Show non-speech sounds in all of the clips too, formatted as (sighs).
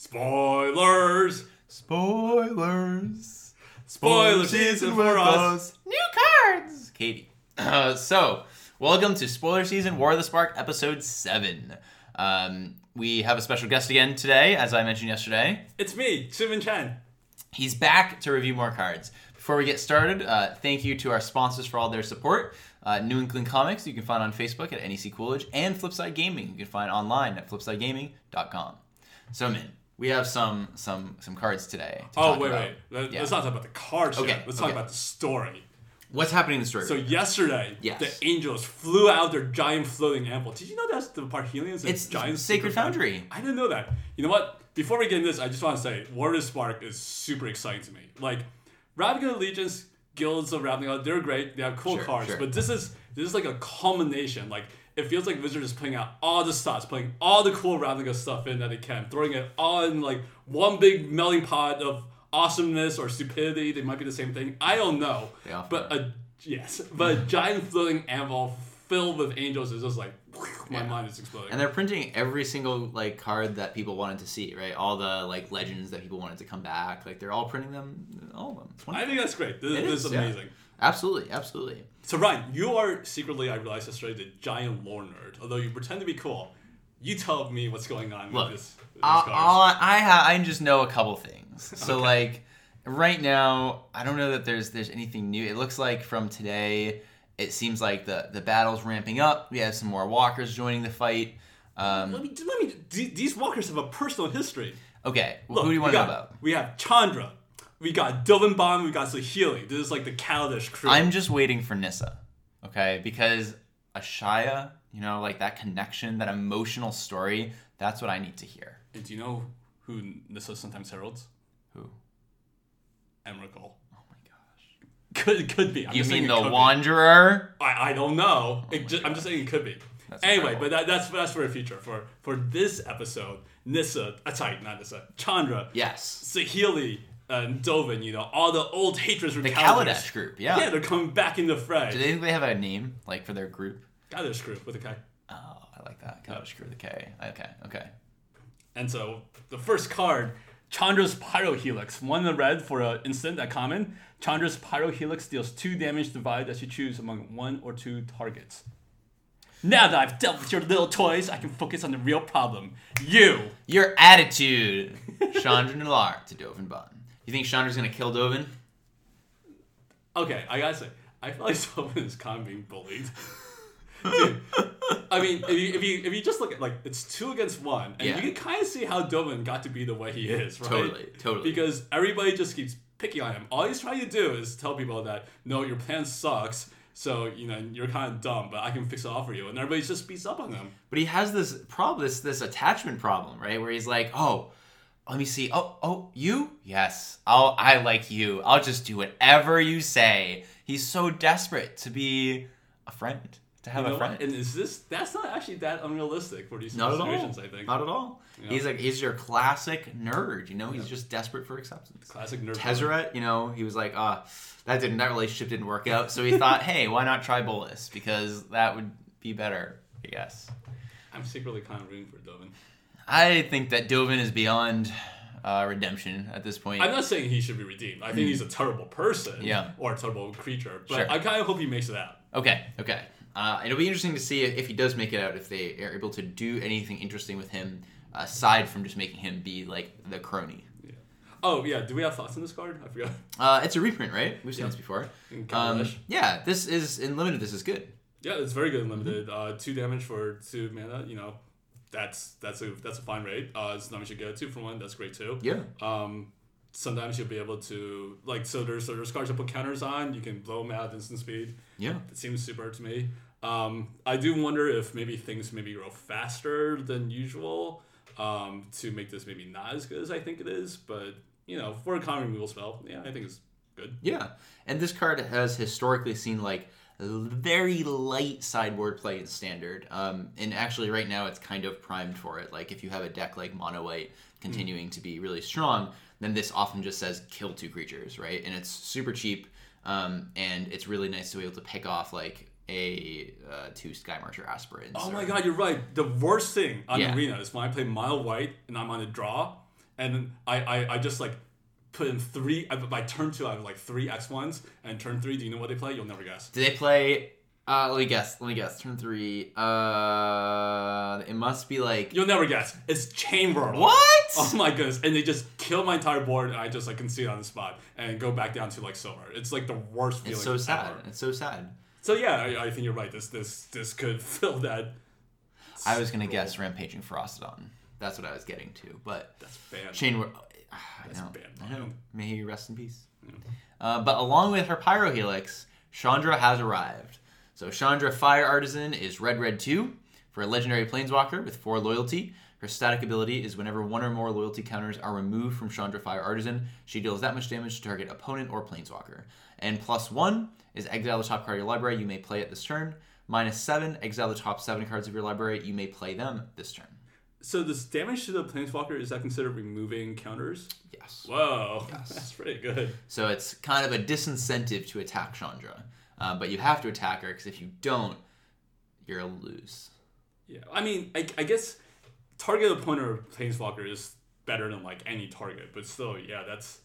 Spoilers! Spoilers. Spoiler season for us. New cards. Katie. Uh, so, welcome to Spoiler Season War of the Spark, Episode 7. Um, we have a special guest again today, as I mentioned yesterday. It's me, Simon Chen. He's back to review more cards. Before we get started, uh, thank you to our sponsors for all their support. Uh, New England Comics, you can find on Facebook at NEC Coolidge, and Flipside Gaming, you can find online at flipsidegaming.com. So, Min, we have some some some cards today. To Oh, wait, about. wait. Yeah. us not talk about the cards Okay, yet. Let's talk about the story. What's happening in the story? So, yesterday, Yes. the angels flew out their giant floating anvil. Did you know that's the Parhelions? It's giant Sacred Foundry. I didn't know that. You know what? Before we get into this, I just want to say War of Spark is super exciting to me. Like, Ravnica Allegiance, Guilds of Ravnica, they're great. They have cool Sure, cards. sure. But this is this is like a culmination. Like, it feels like Wizards is putting out all the stops, putting all the cool Ravnica stuff in that they can, throwing it all in like one big melting pot of awesomeness or stupidity. They might be the same thing. I don't know. Often but a yes, but a (laughs) giant floating anvil filled with angels is just like (laughs) my Yeah. mind is exploding. And they're printing every single like card that people wanted to see, right? All the like legends that people wanted to come back, like they're all printing them, all of them. I think that's great. This, It this is, is, yeah. Absolutely, absolutely. So Ryan, you are secretly, I realized yesterday, the giant lore nerd. Although you pretend to be cool, you tell me what's going on Look, with this. With these All, cards. all I I, ha- I just know a couple things. (laughs) So Okay. like right now, I don't know that there's there's anything new. It looks like from today, it seems like the the battle's ramping up. We have some more walkers joining the fight. Um, let me, let me. These walkers have a personal history. okay, Look, who do you want to know about? We have Chandra, we got Dovin we got Saheeli. This is like the Kaladesh crew. I'm just waiting for Nissa, okay? Because Ashaya, you know, like that connection, that emotional story, that's what I need to hear. And do you know who Nissa sometimes heralds? Who? Emrakul. Oh my gosh. Could could be. I'm You just mean the be. Wanderer? I, I don't know. It my ju- I'm just saying it could be. That's anyway, incredible. but that, that's that's for the future. For for this episode, Nissa, uh, sorry, not Nissa, Chandra, Yes. Saheeli, and Dovin, you know, all the old hatreds from The Kaladesh. Group, yeah. Yeah, they're coming back in the fray. Do they think they have a name, like, for their group? Kaladesh group with a K. Oh, I like that. Kaladesh group with a K. Okay, okay. And so the first card, Chandra's Pyrohelix. One in the red for an instant at common. Chandra's Pyrohelix deals two damage divided as you choose among one or two targets. Now that I've dealt with your little toys, I can focus on the real problem. You! Your attitude! Chandra Nalaar to Dovin Baan. You think Chandra's gonna kill Dovin? Okay, I gotta say, I feel like (laughs) someone is kind of being bullied. Dude, I mean, if you, if you if you just look at like it's two against one, and Yeah. you can kind of see how Dovin got to be the way he is, right? Totally, totally. Because everybody just keeps picking on him. All he's trying to do is tell people that no, your plan sucks. So you know you're kind of dumb, but I can fix it all for you, and everybody just beats up on him. But he has this problem, this this attachment problem, right? Where he's like, oh, let me see. Oh, oh, you? Yes, I'll. I like you. I'll just do whatever you say. He's so desperate to be a friend, to have You know a friend. what? And is this? That's not actually that unrealistic for these Not situations. I think Not at all. Yeah. He's like he's your classic nerd. You know, he's just desperate for acceptance. classic nerd. Tezzeret, you know, he was like, ah, that didn't that relationship didn't work out. So he thought, hey, why not try Bolas? Because that would be better, I guess. I'm secretly kind of rooting for Dovin. I think that Dovin is beyond uh, redemption at this point. I'm not saying he should be redeemed. I think he's a terrible person, Mm. Yeah. or a terrible creature. But Sure. I kind of hope he makes it out. Okay, okay. Uh, it'll be interesting to see if, he does make it out, if they are able to do anything interesting with him aside from just making him be like the crony. Oh yeah, do we have thoughts on this card? I forgot. Uh, it's a reprint, right? We've seen this before. In Um, yeah, this is in limited. This is good. Yeah, it's very good and limited. Uh, two damage for two mana. You know, that's that's a that's a fine rate. Uh, sometimes you get a two for one. That's great too. Yeah. Um, sometimes you'll be able to like so there's so there's cards that put counters on. You can blow them out at instant speed. Yeah. It seems super to me. Um, I do wonder if maybe things maybe grow faster than usual um, to make this maybe not as good as I think it is. But you know, for a common removal spell, yeah, I think it's good. Yeah, and this card has historically seen like very light sideboard play in standard. Um, and actually, right now it's kind of primed for it. Like if you have a deck like Mono White continuing to be really strong, then this often just says kill two creatures, right? And it's super cheap, um, and it's really nice to be able to pick off like a uh, two Skymarcher Aspirants. Oh or- my god, you're right. The worst thing on Yeah. Arena is when I play Mile White and I'm on a draw, and I, I, I just like put in three. By turn two, I have like three X ones, and turn three, do you know what they play? You'll never guess. Do they play? Uh, let me guess. Let me guess. Turn three. Uh, it must be like You'll never guess. It's Chamber. what? Oh my goodness! And they just kill my entire board, and I just like concede on the spot and go back down to like silver. It's like the worst feeling. It's so sad. ever. It's so sad. So yeah, I, I think you're right. This this this could (laughs) fill that. I was gonna role. guess Rampaging Ferocidon. That's what I was getting to, but That's bad. Shane, I That's know, bad, I know. May he rest in peace. Uh, but along with her Pyrohelix, Chandra has arrived. So Chandra Fire Artisan is red red two for a legendary planeswalker with four loyalty. Her static ability is whenever one or more loyalty counters are removed from Chandra Fire Artisan, she deals that much damage to target opponent or planeswalker. And plus one is exile the top card of your library. You may play it this turn. Minus seven, exile the top seven cards of your library. You may play them this turn. So this damage to the planeswalker is that considered removing counters? Yes. Whoa, Yes. (laughs) that's pretty good. So it's kind of a disincentive to attack Chandra. Uh, but you have to attack her because if you don't, you're a lose. Yeah, I mean, I, I guess target opponent or planeswalker is better than like any target, but still, yeah, that's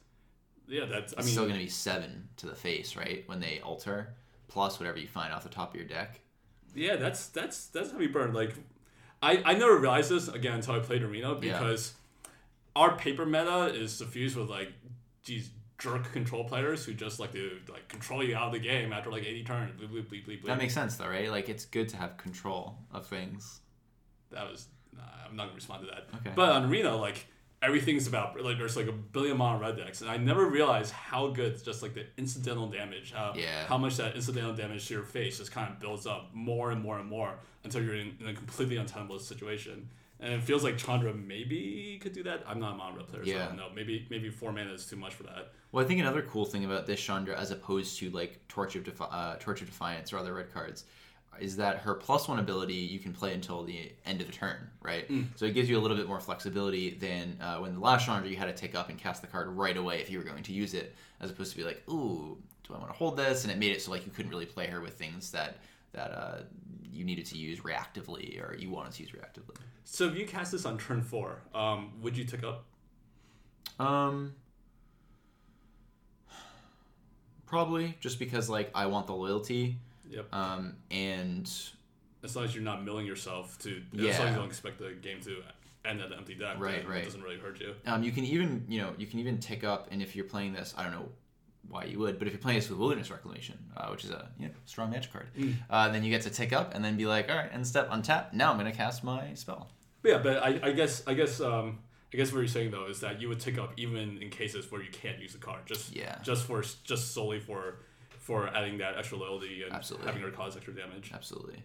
yeah, that's. I It's still going to be seven to the face, right? When they alter, plus whatever you find off the top of your deck. yeah, that's that's that's how we burn. Like, I I never realized this again until I played Arena Yeah. because our paper meta is suffused with like these jerk control players who just like to like control you out of the game after like 80 turns. Bleep, bleep, bleep, bleep, bleep. That makes sense, though, right? Like it's good to have control of things. that was nah, I'm not gonna respond to that. Okay. But on Arena, like everything's about like there's like a billion mono red decks, and I never realized how good just like the incidental damage, how Yeah. how much that incidental damage to your face just kind of builds up more and more and more until you're in, in a completely untenable situation. And it feels like Chandra maybe could do that. I'm not a mono red player, so I don't know. Maybe maybe four mana is too much for that. Well, I think another cool thing about this Chandra, as opposed to like Torch of Defi- uh, Torch of Defiance or other red cards, is that her plus one ability you can play until the end of the turn, right? So it gives you a little bit more flexibility than uh, when the last Chandra you had to take up and cast the card right away if you were going to use it, as opposed to be like, ooh, do I want to hold this? And it made it so like you couldn't really play her with things that that uh, you needed to use reactively or you wanted to use reactively. So if you cast this on turn four, um, would you take up? Um, probably just because like I want the loyalty. Yep. Um, and As long as you're not milling yourself to, as Yeah. long as you don't expect the game to end at an empty deck, Right, right. It doesn't really hurt you. um, you can even you know you can even tick up and if you're playing this I don't know why you would but if you're playing this with wilderness reclamation uh, which is a you know strong magic card uh, then you get to tick up and then be like all right end step untap now I'm gonna cast my spell yeah, but I, I guess I guess um I guess what you're saying though is that you would take up even in cases where you can't use the card, just Yeah. just for just solely for for adding that extra loyalty and Absolutely. having her cause extra damage. absolutely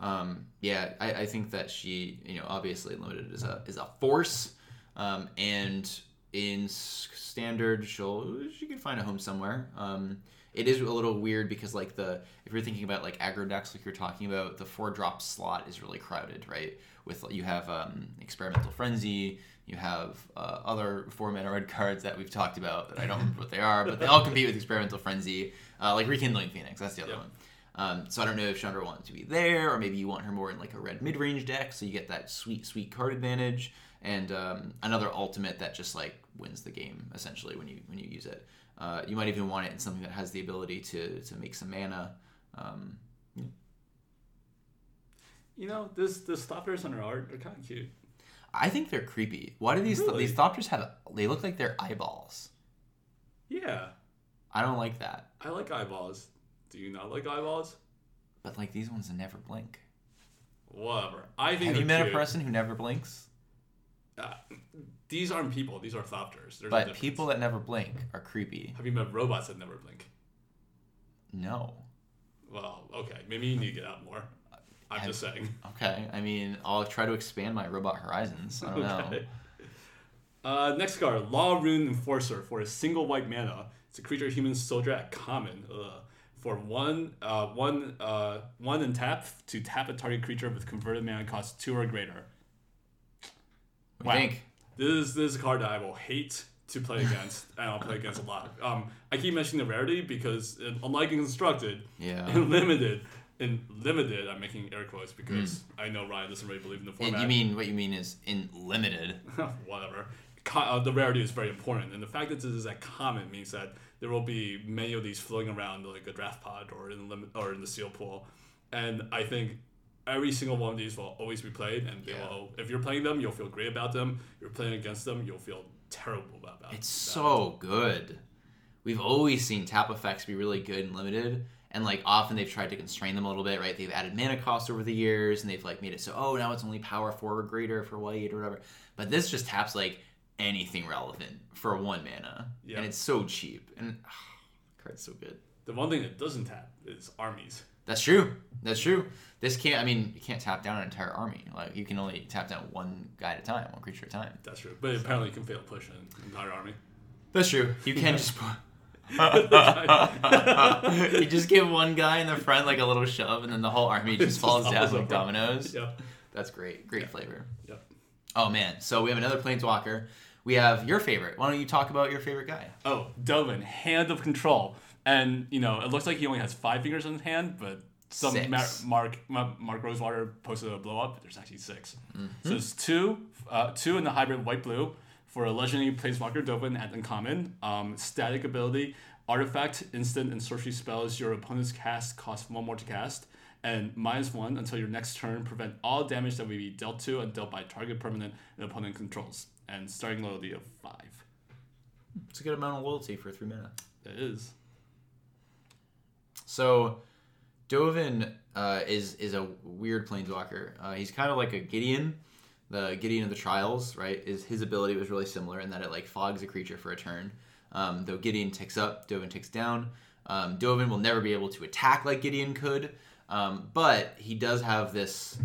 um, yeah I, I think that she you know obviously limited is a is a force um, and in standard she'll she can find a home somewhere um, it is a little weird because like the if you're thinking about like aggro decks like you're talking about the four drop slot is really crowded right with you have um, experimental frenzy you have uh, other four mana red cards that we've talked about that I don't remember what they are but they all compete with experimental frenzy uh, like rekindling phoenix that's the other Yep. one um, so I don't know if Chandra wants to be there, or maybe you want her more in like a red mid-range deck, so you get that sweet, sweet card advantage, and um, another ultimate that just like wins the game essentially when you when you use it. Uh, you might even want it in something that has the ability to to make some mana. Um, You know, this the thopters on her art are kind of cute. I think they're creepy. Why do these Really? these Thopters have? They look like they're eyeballs. Yeah, I don't like that. I like eyeballs. Do you not like eyeballs? But like these ones never blink. Whatever. I think Have you met a person who never blinks? Uh, these aren't people. These are thopters. There's But people that never blink are creepy. Have you met robots that never blink? No. Well, okay. Maybe you need to get out more. I'm just saying. Okay, I mean, I'll try to expand my robot horizons. I don't know. Okay. Uh, next card, Law Rune Enforcer for a single white mana. It's a creature human soldier at common. Ugh. For one, uh, one, uh, one and tap to tap a target creature with converted mana cost two or greater. You think? This is this is a card that I will hate to play against, (laughs) and I'll play against a lot. Um, I keep mentioning the rarity because, uh, unlike in constructed, Yeah. (laughs) in limited, in limited, I'm making air quotes because I know Ryan doesn't really believe in the format. And you mean what you mean is in limited? (laughs) whatever. co- uh, the rarity is very important, and the fact that this is at common means that there will be many of these floating around like a draft pod or in the limit or in the seal pool, and I think every single one of these will always be played, and they Yeah. will. If you're playing them, you'll feel great about them. If you're playing against them, you'll feel terrible about them. It's so good. We've always seen tap effects be really good and limited, and like often they've tried to constrain them a little bit, right? They've added mana cost over the years, and they've like made it so oh now it's only power four or greater for white or whatever. But this just taps like anything relevant for one mana, Yeah. and it's so cheap and (sighs) card's so good. the one thing that doesn't tap is armies. That's true. That's true. This can't. I mean, you can't tap down an entire army. Like you can only tap down one guy at a time, one creature at a time. That's true, but apparently you can fail push an entire army. That's true. You can just put. You just give one guy in the front like a little shove, and then the whole army just (laughs) falls down like dominoes. Yeah. That's great. Great flavor. Yep. Oh man. So we have another planeswalker. We have your favorite. Why don't you talk about your favorite guy? Oh, Dovin, hand of control, and you know it looks like he only has five fingers in his hand, but some Mar- Mark Ma- Mark Rosewater posted a blow up. There's actually 6 Mm-hmm. So it's two, uh, two in the hybrid white blue for a legendary planeswalker Dovin at uncommon. Um, static ability, artifact, instant, and sorcery spells your opponent's cast cost one more to cast, and minus one until your next turn. Prevent all damage that will be dealt to and dealt by target permanent and opponent controls. And starting loyalty of five. It's a good amount of loyalty for three mana. It is. So, Dovin uh, is is a weird planeswalker. Uh, he's kind of like a Gideon, the Gideon of the Trials, right? Is his ability was really similar in that it like fogs a creature for a turn. Um, though Gideon ticks up, Dovin ticks down. Um, Dovin will never be able to attack like Gideon could, um, but he does have this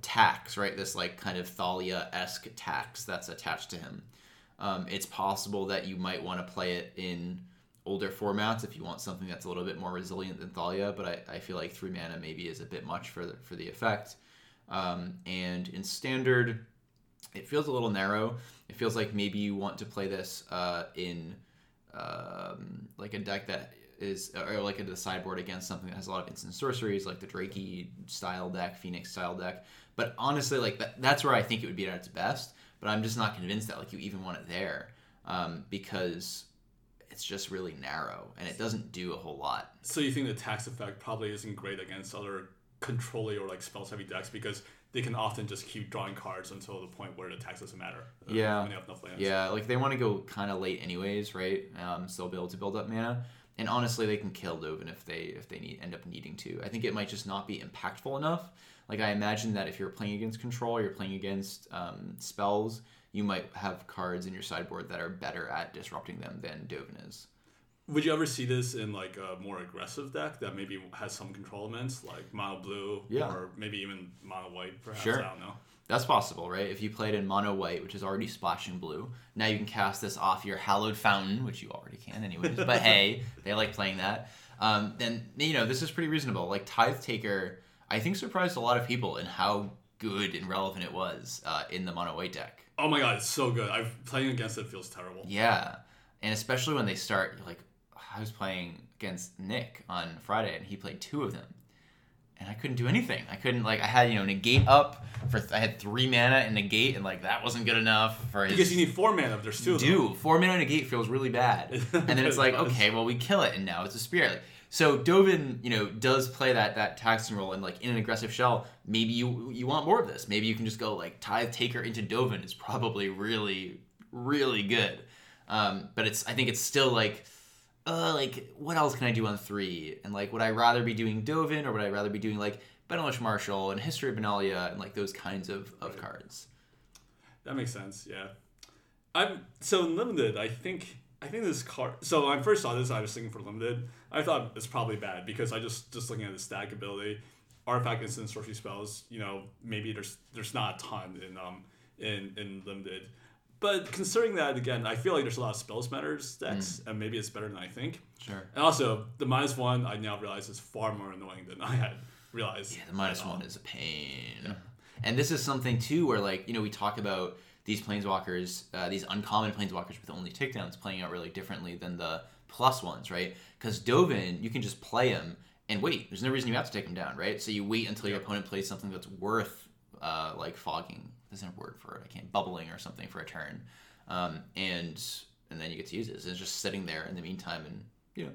tax, right? This like kind of Thalia esque tax that's attached to him. Um, it's possible that you might want to play it in older formats if you want something that's a little bit more resilient than Thalia, but I, I feel like three mana maybe is a bit much for the, for the effect. Um, and in standard, it feels a little narrow. It feels like maybe you want to play this uh, in um, like a deck that is or like a sideboard against something that has a lot of instant sorceries, like the Drakey style deck, Phoenix style deck. But honestly, like that, that's where I think it would be at its best. But I'm just not convinced that like you even want it there um, because it's just really narrow and it doesn't do a whole lot. So you think the tax effect probably isn't great against other controlling or like spells heavy decks because they can often just keep drawing cards until the point where the tax doesn't matter. Yeah. When they have enough lands. Yeah, like they want to go kind of late anyways, right? Um, so they'll be able to build up mana. And honestly, they can kill Dovin if they if they need end up needing to. I think it might just not be impactful enough. Like I imagine that if you're playing against control, you're playing against um, spells, you might have cards in your sideboard that are better at disrupting them than Dovin is. Would you ever see this in like a more aggressive deck that maybe has some control elements like mono blue Yeah. or maybe even mono white perhaps? Sure. I don't know. That's possible, right? If you played in mono white, which is already splashing blue, now you can cast this off your hallowed fountain, which you already can anyways. but (laughs) hey, they like playing that. Um, then you know this is pretty reasonable. Like Tithe Taker, I think surprised a lot of people in how good and relevant it was uh, in the mono white deck. Oh my god, it's so good. I've playing against it feels terrible. Yeah, and especially when they start like I was playing against Nick on Friday, and he played two of them, and I couldn't do anything. I couldn't like I had you know negate up for I had three mana and negate, and like that wasn't good enough for his. Because you need four mana if there's two do four mana in negate feels really bad, (laughs) and then it's like okay, well we kill it, and now it's a spirit. Like, so Dovin, you know, does play that that taxing role, and like in an aggressive shell, maybe you you want more of this. Maybe you can just go like tithe taker into Dovin is probably really really good, um, but it's I think it's still like. Uh, like what else can I do on three? And like, would I rather be doing Dovin or would I rather be doing like Benalish Marshal and History of Benalia and like those kinds of, of cards? That makes sense. Yeah, I'm so in limited. I think I think this card. So when I first saw this, I was thinking for limited. I thought it's probably bad because I just just looking at the stack ability, artifact instant sorcery spells. You know, maybe there's there's not a ton in um in in limited. But considering that again, I feel like there's a lot of spells matters decks, and maybe it's better than I think. Sure. And also, the minus one I now realize is far more annoying than (laughs) I had realized. Yeah, the minus all. one is a pain. And this is something too where like, you know, we talk about these planeswalkers, uh, these uncommon planeswalkers with only takedowns playing out really differently than the plus ones, right? Because Dovin, you can just play him and wait. There's no reason you have to take him down, right? So you wait until your opponent plays something that's worth uh, like fogging. There's no word for it. I can't bubbling or something for a turn. um, and and then you get to use it. So it's just sitting there in the meantime, and you know,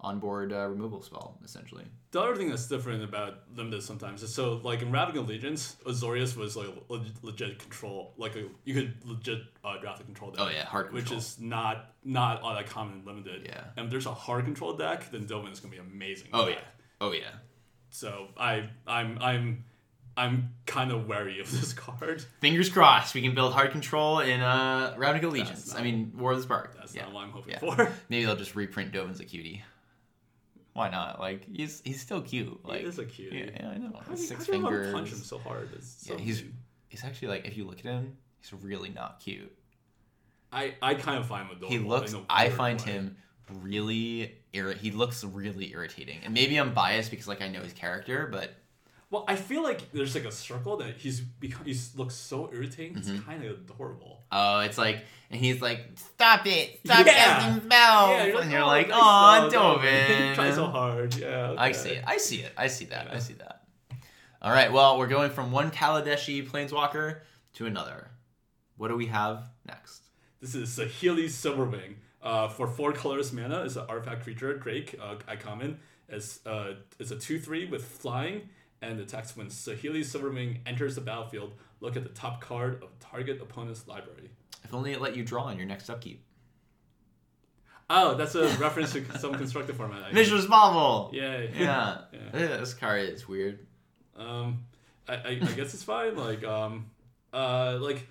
onboard uh, removal spell essentially. The other thing that's different about limited sometimes is so like in Ravnica Allegiance, Azorius was like leg- legit control, like a, you could legit uh, draft a control deck. Oh yeah, hard control. Which is not not all that common in limited. Yeah. And if there's a hard control deck, then Dovin is gonna be amazing. oh yeah, that. oh yeah. So I I'm I'm I'm kind of wary of this card. Fingers crossed, we can build hard control in uh, Ravnica Allegiance. I mean, War of the Spark. That's yeah. not what I'm hoping Yeah. for. (laughs) Maybe they'll just reprint Dovin's a cutie. Why not? Like he's he's still cute. Like he is a cutie. Yeah, yeah, I know. How do His six how do you wanna fingers. punch him so hard? So Yeah, he's mean. he's actually like if you look at him, he's really not cute. I I kind of find him adorable. He looks. I find way. him really irri- He looks really irritating, and maybe I'm biased because like I know his character, but Well, I feel like there's like a circle that he's become. He looks so irritating. It's Mm-hmm. kind of adorable. oh, it's like, and he's like, "Stop it! Stop Yeah. casting spells!" yeah, and you're "Oh, like, "Oh, Dovin." Try so hard. Yeah. I see it. I see it. I see that. I see that. All right. Well, we're going from one Kaladeshi planeswalker to another. What do we have next? This is Saheeli Silverwing. Uh, for four colors mana, it's an artifact creature, Drake, uh, I common. It's, uh, it's a 2 3 with flying, and the text when Saheeli Silverwing enters the battlefield, look at the top card of target opponent's library. If only it let you draw on your next upkeep. Oh, that's a reference to (laughs) some constructed format. I Visual Yay. Yeah. Yeah. Ugh, This card is weird. Um, I, I, I guess it's fine. Like, um, uh, like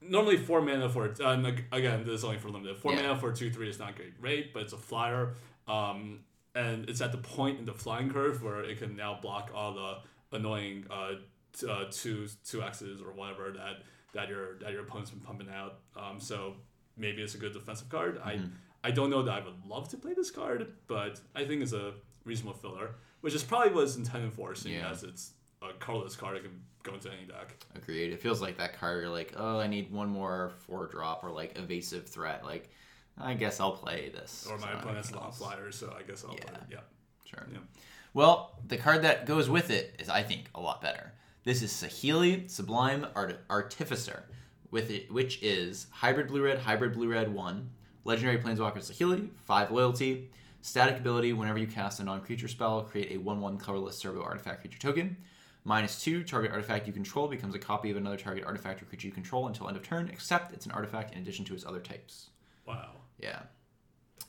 normally four mana for it. Uh, again, this is only for limited. Four Yeah. mana for two three is not great rate, but it's a flyer. Um, and it's at the point in the flying curve where it can now block all the annoying uh, t- uh two two X's or whatever that that your that your opponent's been pumping out. Um, so maybe it's a good defensive card. I I don't know that I would love to play this card, but I think it's a reasonable filler, which is probably what it's intended for, seeing Yeah. as it's a colorless card that can go into any deck. Agreed. It feels like that card. You're like, oh, I need one more four drop or like evasive threat. Like, I guess I'll play this. Or my opponent's else. so I guess I'll play it. Yeah. Sure. Yeah. Well, the card that goes with it is, I think, a lot better. This is Saheeli Sublime Art- Artificer, with it, which is hybrid blue red, hybrid blue red one, legendary planeswalker Saheeli, five loyalty, static ability. Whenever you cast a non-creature spell, create a one-one colorless servo artifact creature token. Minus two, target artifact you control becomes a copy of another target artifact or creature you control until end of turn, except it's an artifact in addition to its other types. Wow. Yeah,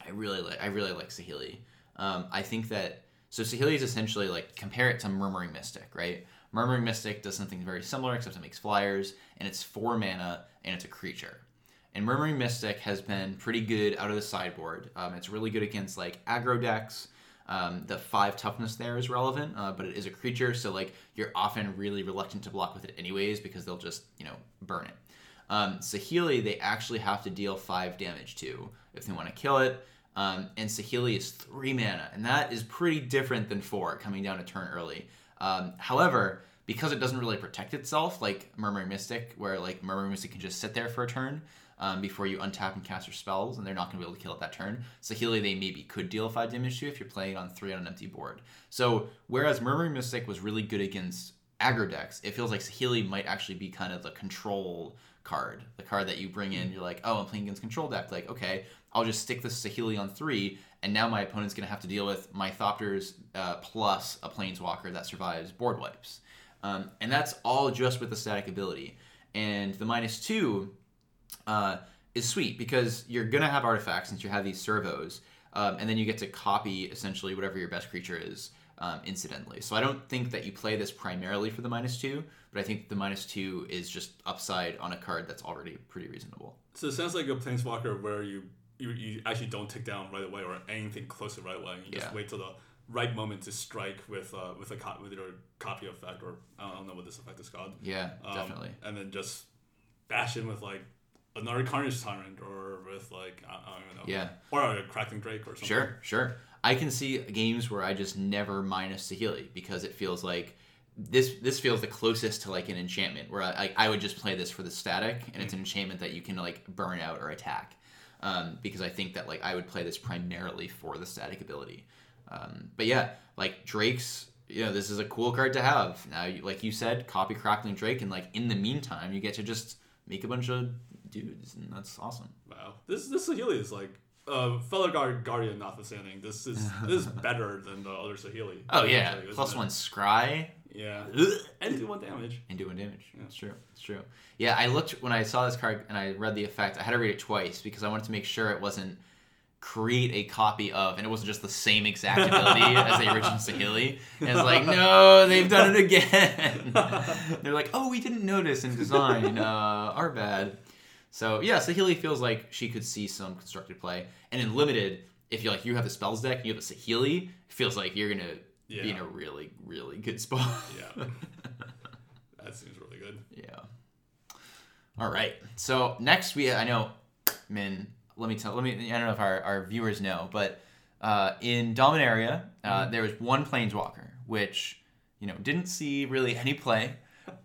I really like. I really like Saheeli. Um, I think that so Saheeli is essentially like compare it to Murmuring Mystic, right? Murmuring Mystic does something very similar, except it makes flyers, and it's four mana, and it's a creature. And Murmuring Mystic has been pretty good out of the sideboard. Um, it's really good against like aggro decks. Um, the five toughness there is relevant, uh, but it is a creature, so like you're often really reluctant to block with it anyways because they'll just you know burn it. Um, Saheeli, they actually have to deal five damage to if they want to kill it. Um, and Saheeli is three mana, and that is pretty different than four coming down a turn early. Um, however, because it doesn't really protect itself like Murmuring Mystic, where like Murmuring Mystic can just sit there for a turn um, before you untap and cast your spells, and they're not going to be able to kill it that turn. Saheeli, they maybe could deal five damage to if you're playing on three on an empty board. So whereas Murmuring Mystic was really good against aggro decks, it feels like Saheeli might actually be kind of the control card, the card that you bring in. You're like, oh, I'm playing against control deck. Like, okay, I'll just stick this Saheeli on three, and now my opponent's gonna have to deal with my Thopters uh, plus a Planeswalker that survives board wipes, um, and that's all just with the static ability. And the minus two uh, is sweet because you're gonna have artifacts since you have these servos, um, and then you get to copy essentially whatever your best creature is um, incidentally. So I don't think that you play this primarily for the minus two, but I think the minus two is just upside on a card that's already pretty reasonable. So it sounds like a planeswalker where you you, you actually don't take down right away or anything close to right away. You just wait till the right moment to strike with uh, with a co- with your copy effect or I don't know what this effect is called. Yeah, Um, definitely. And then just bash in with like another Carnage Tyrant or with like I, I don't even know. Yeah. Or a Crackling Drake or something. Sure, sure. I can see games where I just never minus Saheeli because it feels like this this feels the closest to like an enchantment where I, I, would just play this for the static and it's an enchantment that you can like burn out or attack. Um, because I think that like I would play this primarily for the static ability. Um, but yeah, like Drake's, you know, this is a cool card to have. Now, you, like you said, copy Crackling Drake, and like in the meantime, you get to just make a bunch of dudes, and that's awesome. Wow, this this Saheeli is like uh, fellow guard guardian notwithstanding. This is (laughs) this is better than the other Saheeli. Oh yeah, plus one scry. Yeah, (laughs) and do one damage. and doing damage. It's true. It's true. Yeah, I looked when I saw this card and I read the effect. I had to read it twice because I wanted to make sure it wasn't create a copy of, and it wasn't just the same exact (laughs) ability as the original Saheeli. And it's like, no, they've done it again. They're like, oh, we didn't notice in design. Uh, our bad. So yeah, Saheeli feels like she could see some constructed play, and in limited, if you like, you have the spells deck, and you have a Saheeli, it feels like you're gonna be in a really, really good spot. Yeah, (laughs) that seems really good. Yeah. All right. So next we I know Min, let me tell let me I don't know if our, our viewers know, but uh, in Dominaria, uh, there was one planeswalker which, you know, didn't see really any play,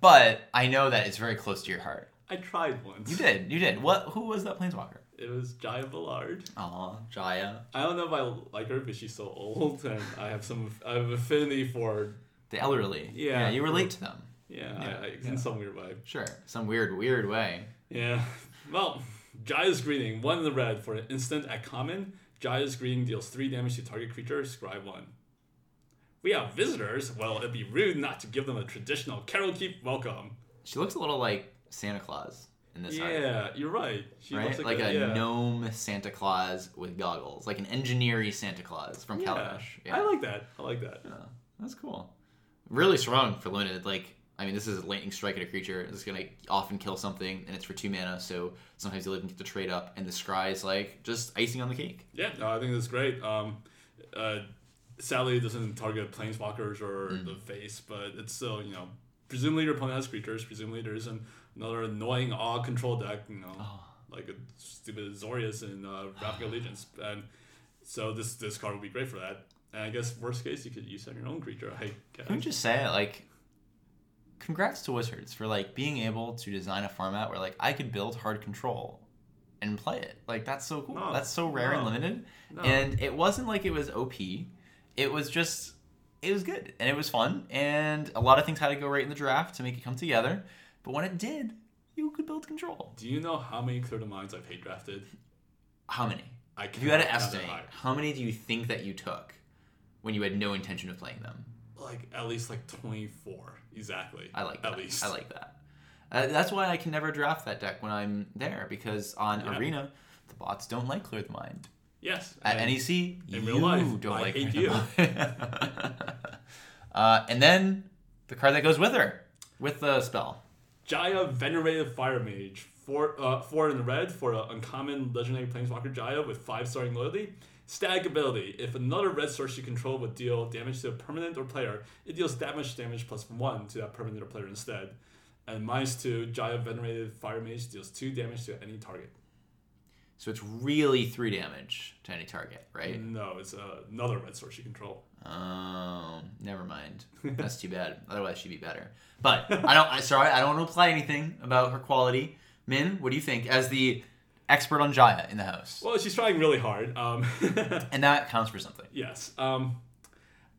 but I know that it's very close to your heart. I tried once. You did. You did. What who was that planeswalker? It was Jaya Ballard. Aw, Jaya. I don't know if I like her, but she's so old, and I have some I have affinity for. The elderly. Yeah. yeah you relate to them. Yeah, Yeah, I, I, yeah. in some weird way. Sure. Some weird, weird way. Yeah. (laughs) Well, Jaya's Greeting, one in the red for an instant at common. Jaya's Greeting deals three damage to target creature, scribe one. We have visitors. Well, it'd be rude not to give them a traditional Keral Keep welcome. She looks a little like Santa Claus in this art. Yeah, you're right. She right? looks Like, like, a yeah. gnome Santa Claus with goggles, like an engineering Santa Claus from Yeah. Kaladesh. I like that. I like that. Yeah, that's cool. Really strong for limited. Like, I mean, this is a lightning strike at a creature. It's gonna often kill something, and it's for two mana. So sometimes you'll even get to trade up, and the scry is like just icing on the cake. Yeah, no, I think that's great. Um, uh, sadly, it doesn't target planeswalkers or Mm. the face, but it's still, you know, presumably your opponent has creatures. Presumably there's an, another annoying mm. all control deck, you know, Oh. like a stupid Zorius and uh, ah. Ravnica Allegiance. And so this this card would be great for that. And I guess worst case, you could use it on your own creature. I guess. just say it? Like, congrats to Wizards for like being able to design a format where like I could build hard control and play it. Like that's so cool. No, that's so rare and limited. no. And it wasn't like it was OP. It was just it was good and it was fun and a lot of things had to go right in the draft to make it come together. But when it did, you could build control. Do you know how many Clear the Minds I've hate drafted? How many? I If you had to cannot count that estimate, how many do you think that you took when you had no intention of playing them? Like at least like twenty four exactly. I like that. at least I like that. Uh, that's why I can never draft that deck when I'm there because on Yeah. Arena, the bots don't like Clear the Mind. yes. At and- NEC, you real life, don't I like hate Clear the Mind. (laughs) uh, and then the card that goes with her, with the spell. Jaya Venerated Fire Mage. Four, uh, four in red for an uncommon legendary planeswalker Jaya with five starting loyalty. Stag ability. If another red source you control would deal damage to a permanent or player, it deals damage damage plus one to that permanent or player instead. And minus two, Jaya Venerated Fire Mage deals two damage to any target. So it's really three damage to any target, right? No, it's uh, another red source you control. Oh, never mind. (laughs) That's too bad. Otherwise, she'd be better. But I don't. I, sorry, I don't want to apply anything about her quality. Min, what do you think as the expert on Jaya in the house? Well, she's trying really hard. Um, (laughs) And that counts for something. Yes. Um,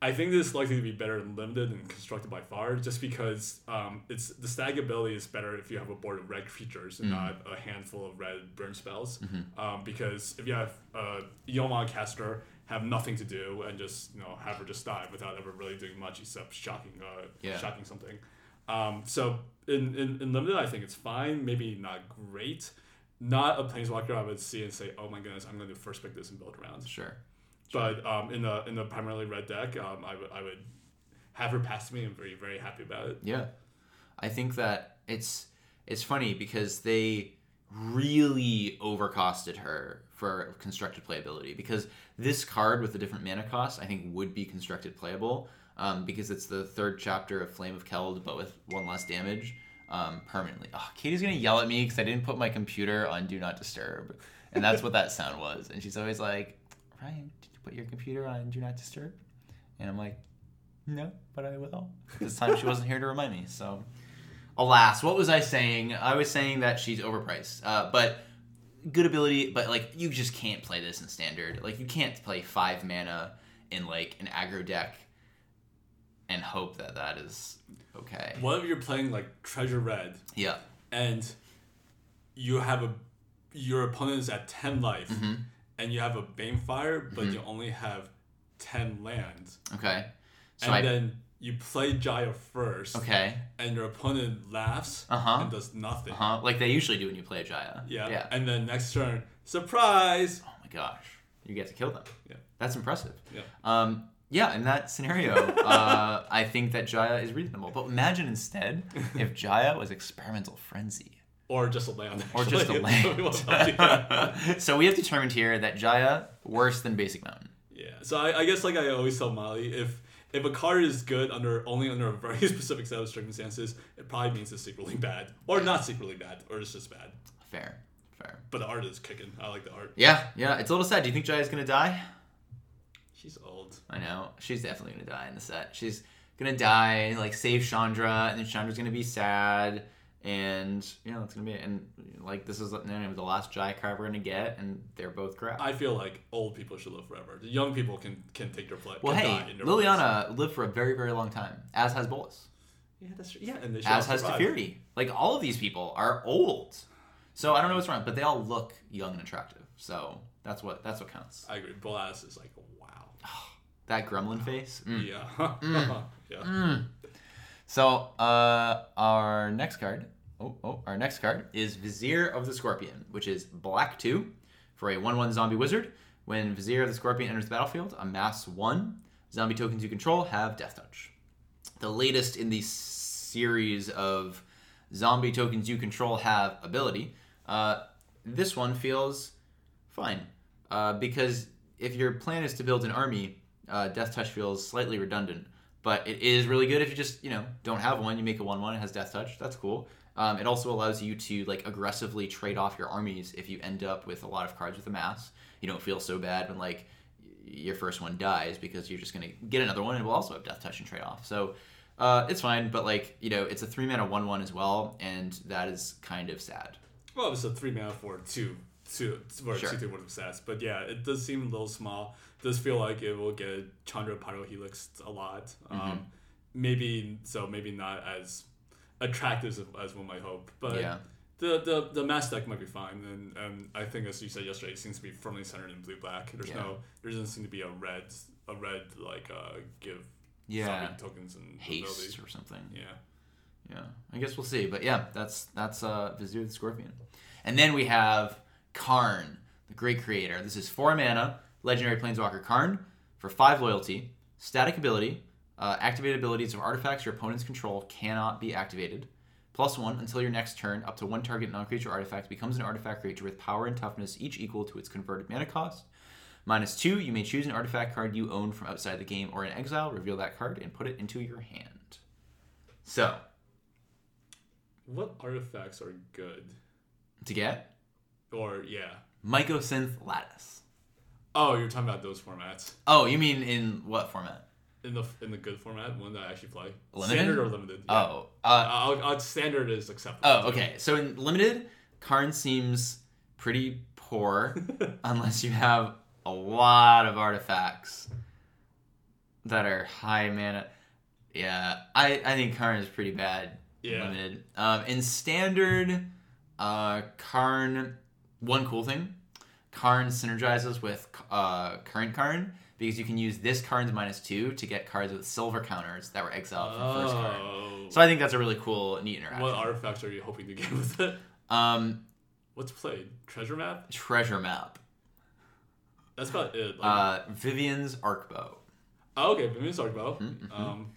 I think this is likely to be better than limited and constructed by far, just because um, it's the stag ability is better if you have a board of red creatures and not a handful of red burn spells. Um, because if you have a Yoma caster have nothing to do and just you know have her just die without ever really doing much except shocking uh, Yeah. shocking something. Um, so in, in, in limited, I think it's fine. Maybe not great. Not a planeswalker I would see and say, oh my goodness, I'm going to first pick this and build around. Sure. But um, in the in the primarily red deck, um, I would I would have her pass to me and very very happy about it. Yeah, I think that it's it's funny because they really overcosted her for constructed playability because this card with the different mana cost I think would be constructed playable um, because it's the third chapter of Flame of Keld but with one less damage um, permanently. Oh, Katie's gonna yell at me because I didn't put my computer on Do Not Disturb, and that's what that (laughs) sound was. And she's always like, Ryan, did you put your computer on Do Not Disturb? And I'm like, no, but I will. This time she wasn't here to remind me. So, alas, what was I saying? I was saying that she's overpriced. Uh, but good ability, but like you just can't play this in standard. Like you can't play five mana in like an aggro deck and hope that that is okay. What if you're playing like Treasure Red Yeah. and you have a your opponent is at ten life, Mm-hmm. and you have a Banefire, but you only have ten lands, Okay. So and I then you play Jaya first, okay. and your opponent laughs Uh-huh. and does nothing. Uh-huh. Like they usually do when you play a Jaya. Yeah. Yeah. And then next turn, surprise. Oh my gosh. You get to kill them. Yeah. That's impressive. Yeah. Um, yeah, in that scenario, uh, (laughs) I think that Jaya is reasonable. But imagine instead (laughs) if Jaya was experimental frenzy. Or just a land. Or just a (laughs) land. so we have determined here that Jaya worse than basic mountain. yeah. So I, I guess like I always tell Molly, if if a card is good under only under a very (laughs) specific set of circumstances, it probably means it's secretly bad, or not secretly bad, or it's just bad. Fair. Fair. But the art is kicking. I like the art. Yeah, yeah. It's a little sad. Do you think Jaya's gonna die? She's old. I know. She's definitely gonna die in the set. She's gonna die, like save Chandra, and then Chandra's gonna be sad, and you know it's gonna be and like this is the last Jai card we're gonna get, and they're both crap. I feel like old people should live forever. The young people can can take their place. well, hey, their place. Liliana lived for a very, very long time, as has Bolas, Yeah, that's true. Yeah, and they as has. Teferi. Like all of these people are old, so I don't know what's wrong, but they all look young and attractive. So that's what that's what counts. I agree. Bolas is like wow. (sighs) That gremlin face. Mm. Yeah. (laughs) (laughs) yeah. So uh, our next card, oh, oh, our next card is Vizier of the Scorpion, which is black two for a one-one zombie wizard. When Vizier of the Scorpion enters the battlefield, amass one. Zombie tokens you control have Death Touch. The latest in the series of zombie tokens you control have ability. Uh, this one feels fine uh, because if your plan is to build an army, uh, Death Touch feels slightly redundant. But it is really good if you just you know don't have one. You make a one-one. It has Death Touch. That's cool. Um, it also allows you to like aggressively trade off your armies if you end up with a lot of cards with amass. You don't feel so bad when like your first one dies because you're just gonna get another one and it will also have Death Touch and trade off. So uh, it's fine. But like you know, it's a three mana one-one as well, and that is kind of sad. Well, it's a three mana for two, two, for Sure. two, two of stats. But yeah, it does seem a little small. Does feel like it will get Chandra Pyrohelix a lot. Mm-hmm. Um, maybe so, maybe not as attractive as, as one might hope. But Yeah. the, the the mass deck might be fine. And, and I think as you said yesterday, it seems to be firmly centered in blue black. There's Yeah. no there doesn't seem to be a red a red like uh give Yeah. zombie tokens and Haste abilities. or something. Yeah. Yeah, I guess we'll see. But yeah, that's that's uh, Vizier the Scorpion, and then we have Karn, the Great Creator. This is four mana, Legendary Planeswalker Karn for five loyalty, static ability, uh, activated abilities of artifacts your opponent's control cannot be activated. Plus one until your next turn, up to one target non-creature artifact becomes an artifact creature with power and toughness each equal to its converted mana cost. Minus two, you may choose an artifact card you own from outside the game or in exile, reveal that card, and put it into your hand. So, What artifacts are good? to get Or yeah. Mycosynth Lattice. Oh, you're talking about those formats. Oh, you mean in what format? In the in the good format, one that I actually play. Limited? Standard or limited? Yeah. Oh, uh, I'll, I'll, standard is acceptable. oh, okay. So in limited, Karn seems pretty poor (laughs) unless you have a lot of artifacts that are high mana. Yeah, I, I think Karn is pretty bad. Yeah. Limited. Um, in standard, uh, Karn. One cool thing, Karn synergizes with uh, current Karn because you can use this Karn's minus two to get cards with silver counters that were exiled from first Karn. Oh. So I think that's a really cool, neat interaction. what artifacts are you hoping to get with it? um, What's played? Treasure map? treasure map. That's about it. Like, Uh, Vivien's Arkbow. oh, okay, Booming Sark Bow. Mm-hmm, Um,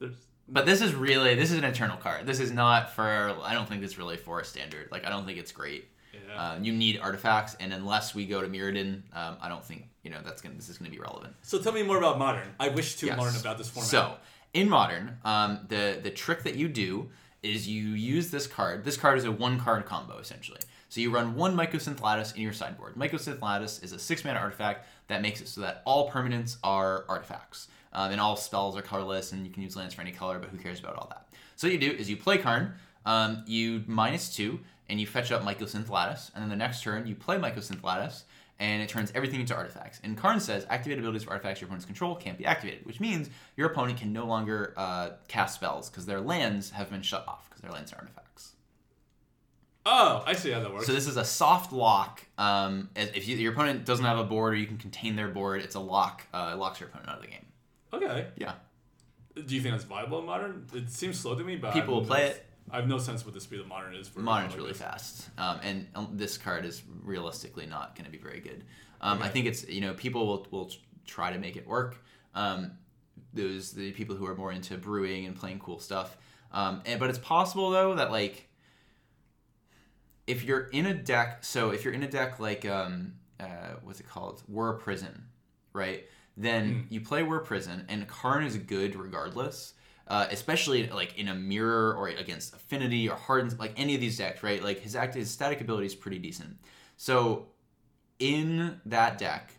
there's But this is really this is an eternal card. This is not for. I don't think it's really for a standard. Like I don't think it's great. Yeah. Uh, you need artifacts, and unless we go to Mirrodin, um, I don't think you know that's gonna. This is gonna be relevant. so tell me more about modern. I wish to Yes. learn about this format. So in modern, um, the the trick that you do is you use this card. This card is a one card combo essentially. So you run one Mycosynth Lattice in your sideboard. Mycosynth Lattice is a six mana artifact that makes it so that all permanents are artifacts. Um, and all spells are colorless, and you can use lands for any color, but who cares about all that? So what you do is you play Karn, um, you minus two, and you fetch up Mycosynth Lattice, and then the next turn you play Mycosynth Lattice, and it turns everything into artifacts. And Karn says activated abilities for artifacts your opponent's control can't be activated, which means your opponent can no longer uh, cast spells because their lands have been shut off because their lands are artifacts. Oh, I see how that works. So this is a soft lock. Um, if you, your opponent doesn't have a board or you can contain their board, it's a lock. Uh, it locks your opponent out of the game. okay. Yeah. Do you think that's viable in modern? It seems slow to me, but People will play it. I have no sense what the speed of modern is for Modern's really this. fast, um, and um, this card is realistically not going to be very good. Um, I think it's you know people will will try to make it work. Um, those the people who are more into brewing and playing cool stuff. Um, and, but it's possible though that like if you're in a deck, so if you're in a deck like um, uh, what's it called, Whir Prison, right? Then you play Whir Prison, and Karn is good regardless. Uh, especially like in a mirror or against affinity or hardens like any of these decks right? Like his act his static ability is pretty decent. So in that deck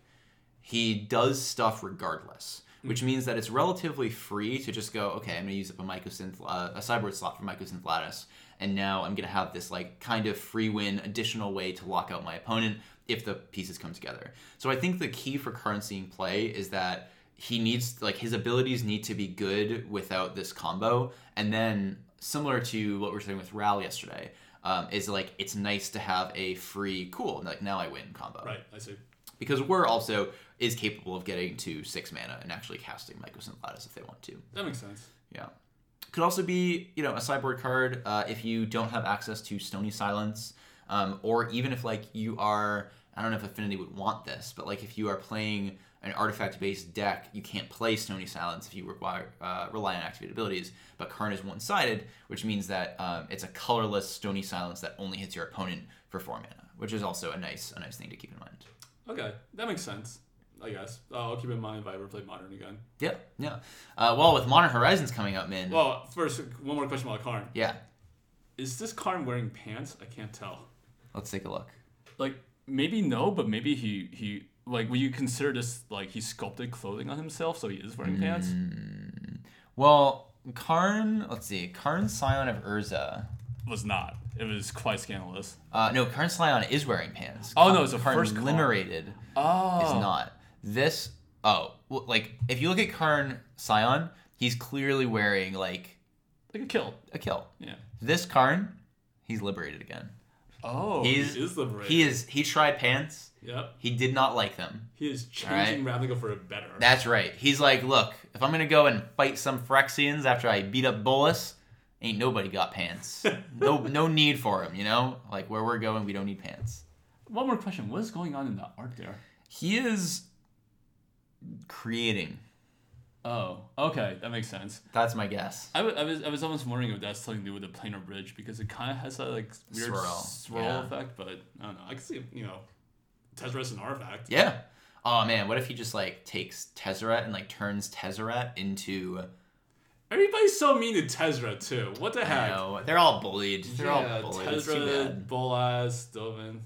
he does stuff regardless which means that it's relatively free to just go okay i'm going to use up a mycosynth uh, a cyborg slot for mycosynth lattice and now i'm going to have this like kind of free win additional way to lock out my opponent if the pieces come together. So i think the key for currency in play is that he needs like his abilities need to be good without this combo and then similar to what we were saying with ral yesterday um, is like it's nice to have a free cool like now i win combo Right, I see. because Whir also is capable of getting to six mana and actually casting Mycosynth Lattice if they want to. That makes sense. Yeah. Could also be, you know, a sideboard card uh, if you don't have access to Stony Silence, um, or even if like you are, I don't know if Affinity would want this, but like if you are playing an artifact-based deck, you can't play Stony Silence if you require uh, rely on activated abilities. But Karn is one-sided, which means that um, it's a colorless Stony Silence that only hits your opponent for four mana, which is also a nice, a nice thing to keep in mind. Okay, that makes sense. I guess I'll keep in mind if I ever play modern again. Yeah, yeah. Uh, well, with Modern Horizons coming up, man. Well, first, one more question about Karn. yeah, Is this Karn wearing pants? I can't tell. let's take a look. Like maybe no, but maybe he he like would you consider this like he sculpted clothing on himself, so he is wearing pants? Mm. Well, Karn, let's see, Karn Scion of Urza. Was not. It was quite scandalous. Uh, no, Karn Scion is wearing pants. Oh, no, it's the Karn first. Liberated Oh, is not. This, oh, well, like, if you look at Karn Scion, he's clearly wearing, like, like a kill. a kill. Yeah. This Karn, he's liberated again. Oh, He's- he is liberated. He is, he tried pants. Yep. He did not like them. He is changing Ravnica for a better. That's right. He's like, look, if I'm gonna go and fight some Phyrexians after I beat up Bolas, ain't nobody got pants. (laughs) no, no need for him. You know, like where we're going, we don't need pants. One more question. What is going on in the art there? He is creating. Oh, okay, that makes sense. That's my guess. I wa- I was I was almost wondering if that's something to do with the planar bridge because it kind of has that like weird Swirl, swirl yeah. effect, but I don't know. I can see you know, Tezzeret is an artifact. Yeah. Oh man, what if he just like takes Tezzeret and like turns Tezzeret into? Everybody's so mean to Tezzeret too. What the I heck? know they're all bullied. They're yeah, all bullied. Tezzeret. Bolas, Dovin.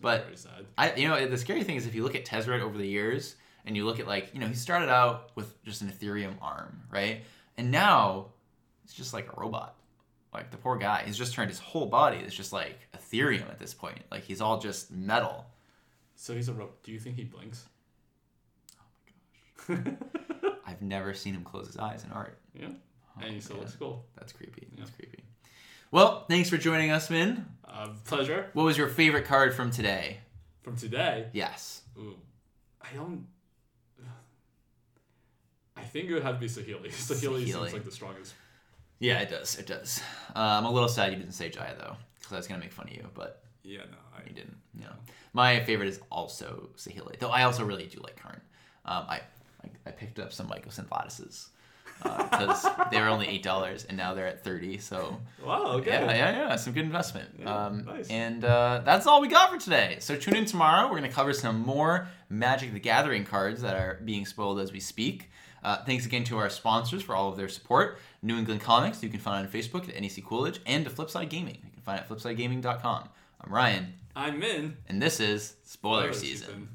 But- very sad. I, you know, the scary thing is if you look at Tezzeret over the years and you look at like, you know, he started out with just an etherium arm, right? And now it's just like a robot. Like the poor guy, he's just turned his whole body. It's just like etherium at this point. Like he's all just metal. So he's a robot Do you think he blinks? Oh my gosh (laughs) i've never seen him close his eyes in art. Yeah, and he still looks cool. That's creepy. Yeah. That's creepy. Well, thanks for joining us, Min. Uh, pleasure What was your favorite card from today? from today. Yes. Ooh, I don't. I think it would have to be Saheeli. Saheeli (laughs) seems like the strongest. Yeah, it does. It does. Uh, I'm a little sad you didn't say Jaya though, because I was gonna make fun of you, but Yeah, no, I You didn't. No. My favorite is also Saheeli, though I also really do like Karn. Um, I, I I picked up some Mycosynth lattices because (laughs) they were only eight dollars and now they're at thirty. So Wow. Okay. yeah, yeah, yeah, some good investment. Yeah, um, nice. And uh, that's all we got for today. So tune in tomorrow. We're gonna cover some more Magic the Gathering cards that are being spoiled as we speak. Uh, thanks again to our sponsors for all of their support. New England Comics, you can find on Facebook at NEC Coolidge, and to Flipside Gaming, you can find at flipsidegaming.com. I'm Ryan, I'm Min. and this is Spoiler Spoiler season. season.